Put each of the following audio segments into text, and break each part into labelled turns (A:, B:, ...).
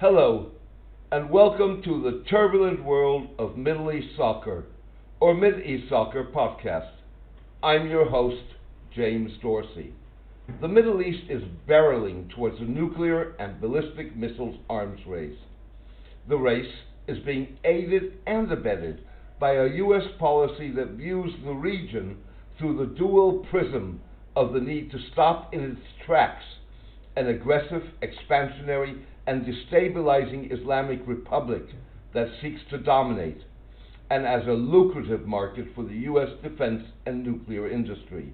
A: Hello, and welcome to the turbulent world of Middle East soccer, or Mid East Soccer podcast. I'm your host, James Dorsey. The Middle East is barreling towards a nuclear and ballistic missiles arms race. The race is being aided and abetted by a U.S. policy that views the region through the dual prism of the need to stop in its tracks an aggressive, expansionary, and destabilizing Islamic republic that seeks to dominate, and as a lucrative market for the U.S. defense and nuclear industry.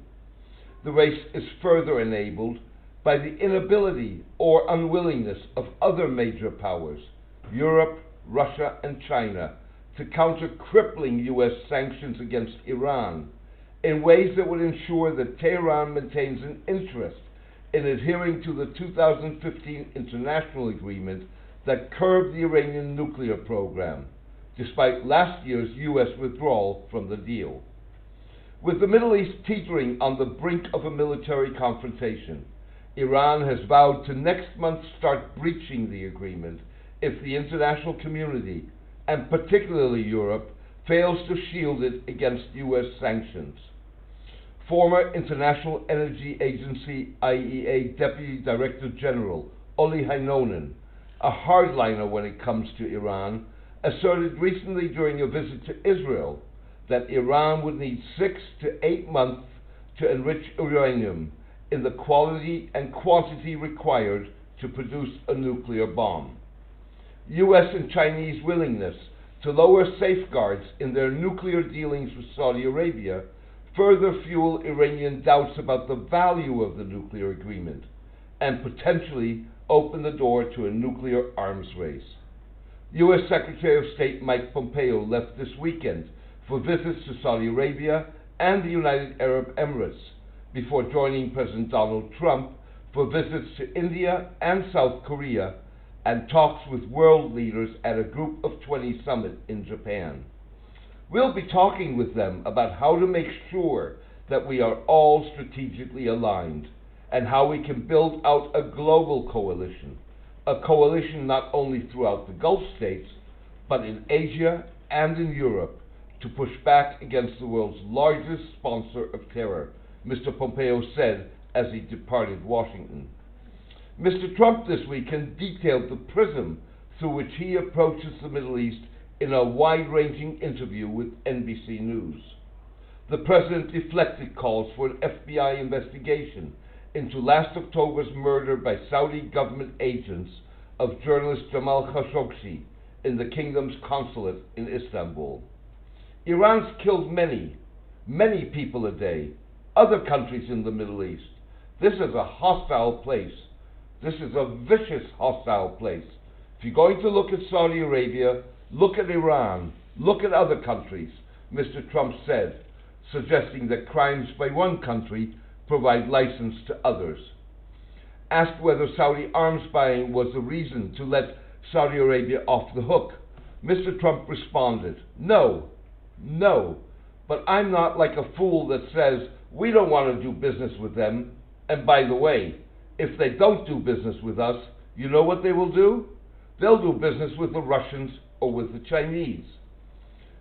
A: The race is further enabled by the inability or unwillingness of other major powers, Europe, Russia, and China, to counter crippling U.S. sanctions against Iran in ways that would ensure that Tehran maintains an interest in adhering to the 2015 international agreement that curbed the Iranian nuclear program, despite last year's U.S. withdrawal from the deal. With the Middle East teetering on the brink of a military confrontation, Iran has vowed to next month start breaching the agreement if the international community, and particularly Europe, fails to shield it against U.S. sanctions former International Energy Agency IEA Deputy Director General Olli Heinonen, a hardliner when it comes to Iran, asserted recently during a visit to Israel that Iran would need six to eight months to enrich uranium in the quality and quantity required to produce a nuclear bomb. U.S. and Chinese willingness to lower safeguards in their nuclear dealings with Saudi Arabia further fuel Iranian doubts about the value of the nuclear agreement and potentially open the door to a nuclear arms race. U.S. Secretary of State Mike Pompeo left this weekend for visits to Saudi Arabia and the United Arab Emirates before joining President Donald Trump for visits to India and South Korea and talks with world leaders at a Group of 20 summit in Japan. We'll be talking with them about how to make sure that we are all strategically aligned and how we can build out a global coalition, a coalition not only throughout the Gulf states, but in Asia and in Europe to push back against the world's largest sponsor of terror, Mr. Pompeo said as he departed Washington. Mr. Trump this weekend detailed the prism through which he approaches the Middle East in a wide ranging interview with NBC News. The president deflected calls for an FBI investigation into last October's murder by Saudi government agents of journalist Jamal Khashoggi in the kingdom's consulate in Istanbul. Iran's killed many, many people a day, other countries in the Middle East. This is a hostile place. This is a vicious, hostile place. If you're going to look at Saudi Arabia, Look at Iran. Look at other countries, Mr. Trump said, suggesting that crimes by one country provide license to others. Asked whether Saudi arms buying was the reason to let Saudi Arabia off the hook, Mr. Trump responded, No, no, but I'm not like a fool that says we don't want to do business with them. And by the way, if they don't do business with us, you know what they will do? They'll do business with the Russians or with the Chinese.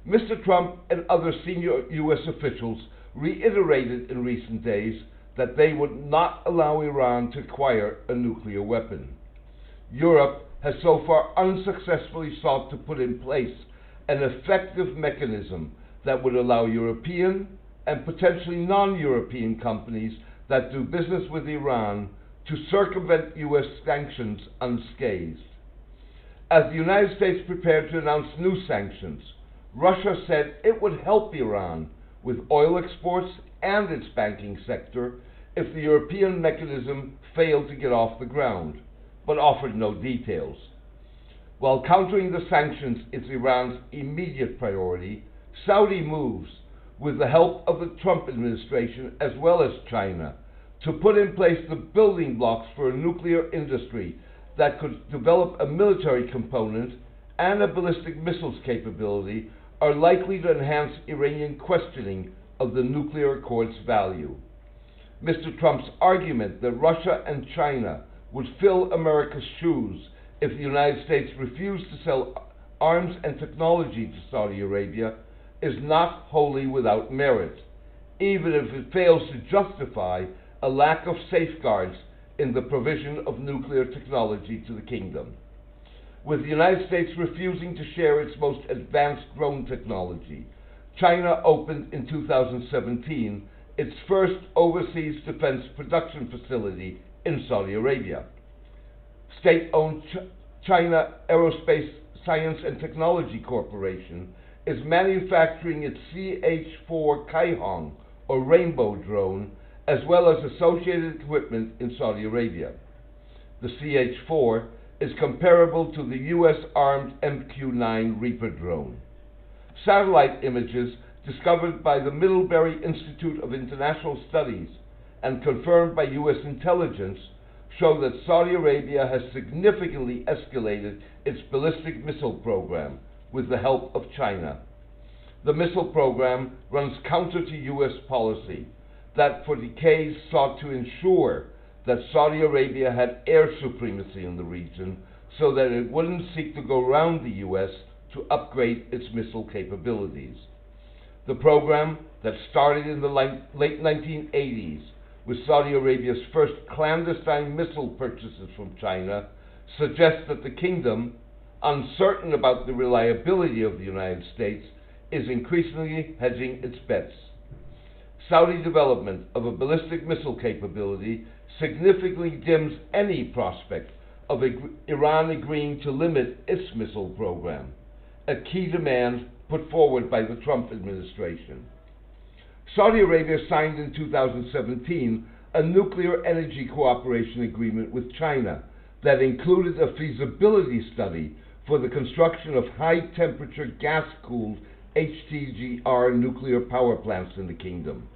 A: Mr. Trump and other senior U.S. officials reiterated in recent days that they would not allow Iran to acquire a nuclear weapon. Europe has so far unsuccessfully sought to put in place an effective mechanism that would allow European and potentially non European companies that do business with Iran to circumvent U.S. sanctions unscathed. As the United States prepared to announce new sanctions, Russia said it would help Iran with oil exports and its banking sector if the European mechanism failed to get off the ground, but offered no details. While countering the sanctions is Iran's immediate priority, Saudi moves, with the help of the Trump administration as well as China, to put in place the building blocks for a nuclear industry that could develop a military component and a ballistic missiles capability are likely to enhance Iranian questioning of the nuclear accord's value. Mr. Trump's argument that Russia and China would fill America's shoes if the United States refused to sell arms and technology to Saudi Arabia is not wholly without merit, even if it fails to justify a lack of safeguards in the provision of nuclear technology to the kingdom. With the United States refusing to share its most advanced drone technology, China opened in 2017 its first overseas defense production facility in Saudi Arabia. State owned Ch- China Aerospace Science and Technology Corporation is manufacturing its CH-4 Caihong, or Rainbow drone, as well as associated equipment in Saudi Arabia. The CH-4 is comparable to the U.S. armed MQ-9 Reaper drone. Satellite images discovered by the Middlebury Institute of International Studies and confirmed by U.S. intelligence show that Saudi Arabia has significantly escalated its ballistic missile program with the help of China. The missile program runs counter to U.S. policy that for decades sought to ensure that Saudi Arabia had air supremacy in the region so that it wouldn't seek to go around the U.S. to upgrade its missile capabilities. The program that started in the late 1980s with Saudi Arabia's first clandestine missile purchases from China suggests that the kingdom, uncertain about the reliability of the United States, is increasingly hedging its bets. Saudi development of a ballistic missile capability significantly dims any prospect of Iran agreeing to limit its missile program, a key demand put forward by the Trump administration. Saudi Arabia signed in 2017 a nuclear energy cooperation agreement with China that included a feasibility study for the construction of high temperature gas cooled HTGR nuclear power plants in the kingdom,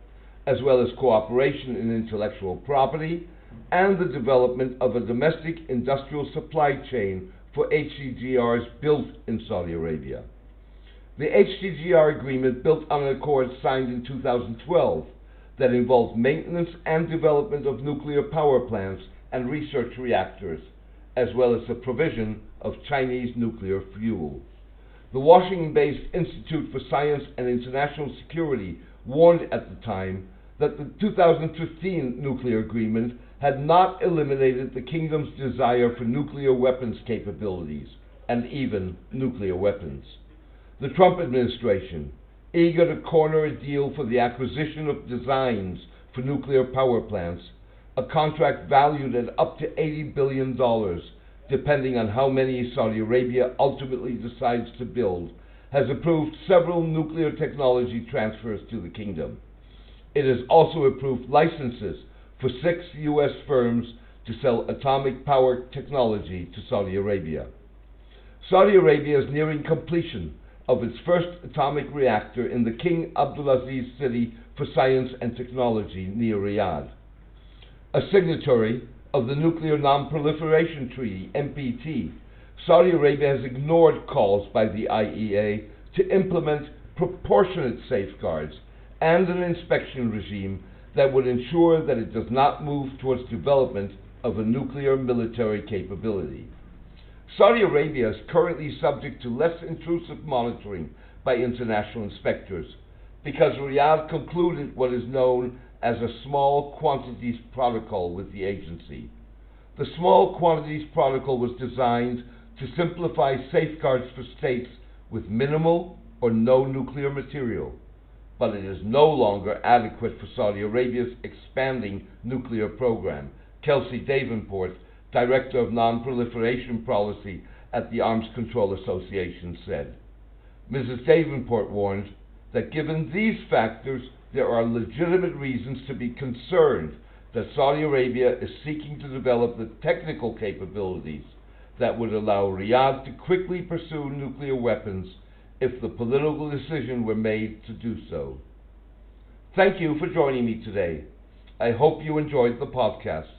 A: as well as cooperation in intellectual property and the development of a domestic industrial supply chain for HTGRs built in Saudi Arabia. The HTGR agreement built on an accord signed in 2012 that involved maintenance and development of nuclear power plants and research reactors, as well as the provision of Chinese nuclear fuel. The Washington based Institute for Science and International Security warned at the time that the 2015 nuclear agreement had not eliminated the kingdom's desire for nuclear weapons capabilities and even nuclear weapons. The Trump administration, eager to corner a deal for the acquisition of designs for nuclear power plants, a contract valued at up to $80 billion, depending on how many Saudi Arabia ultimately decides to build, has approved several nuclear technology transfers to the kingdom. It has also approved licenses for six U.S. firms to sell atomic power technology to Saudi Arabia. Saudi Arabia is nearing completion of its first atomic reactor in the King Abdulaziz City for Science and Technology near Riyadh. A signatory of the Nuclear Non-Proliferation Treaty, NPT, Saudi Arabia has ignored calls by the IEA to implement proportionate safeguards and an inspection regime that would ensure that it does not move towards development of a nuclear military capability. Saudi Arabia is currently subject to less intrusive monitoring by international inspectors because Riyadh concluded what is known as a small quantities protocol with the agency. The small quantities protocol was designed to simplify safeguards for states with minimal or no nuclear material, but it is no longer adequate for Saudi Arabia's expanding nuclear program. Kelsey Davenport Director of Non-Proliferation Policy at the Arms Control Association, said. Mrs. Davenport warned that given these factors, there are legitimate reasons to be concerned that Saudi Arabia is seeking to develop the technical capabilities that would allow Riyadh to quickly pursue nuclear weapons if the political decision were made to do so. Thank you for joining me today. I hope you enjoyed the podcast.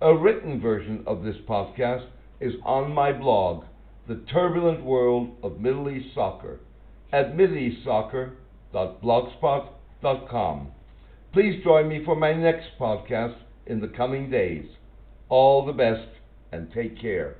A: A written version of this podcast is on my blog, The Turbulent World of Middle East Soccer, at MiddleEastSoccer.blogspot.com. Please join me for my next podcast in the coming days. All the best and take care.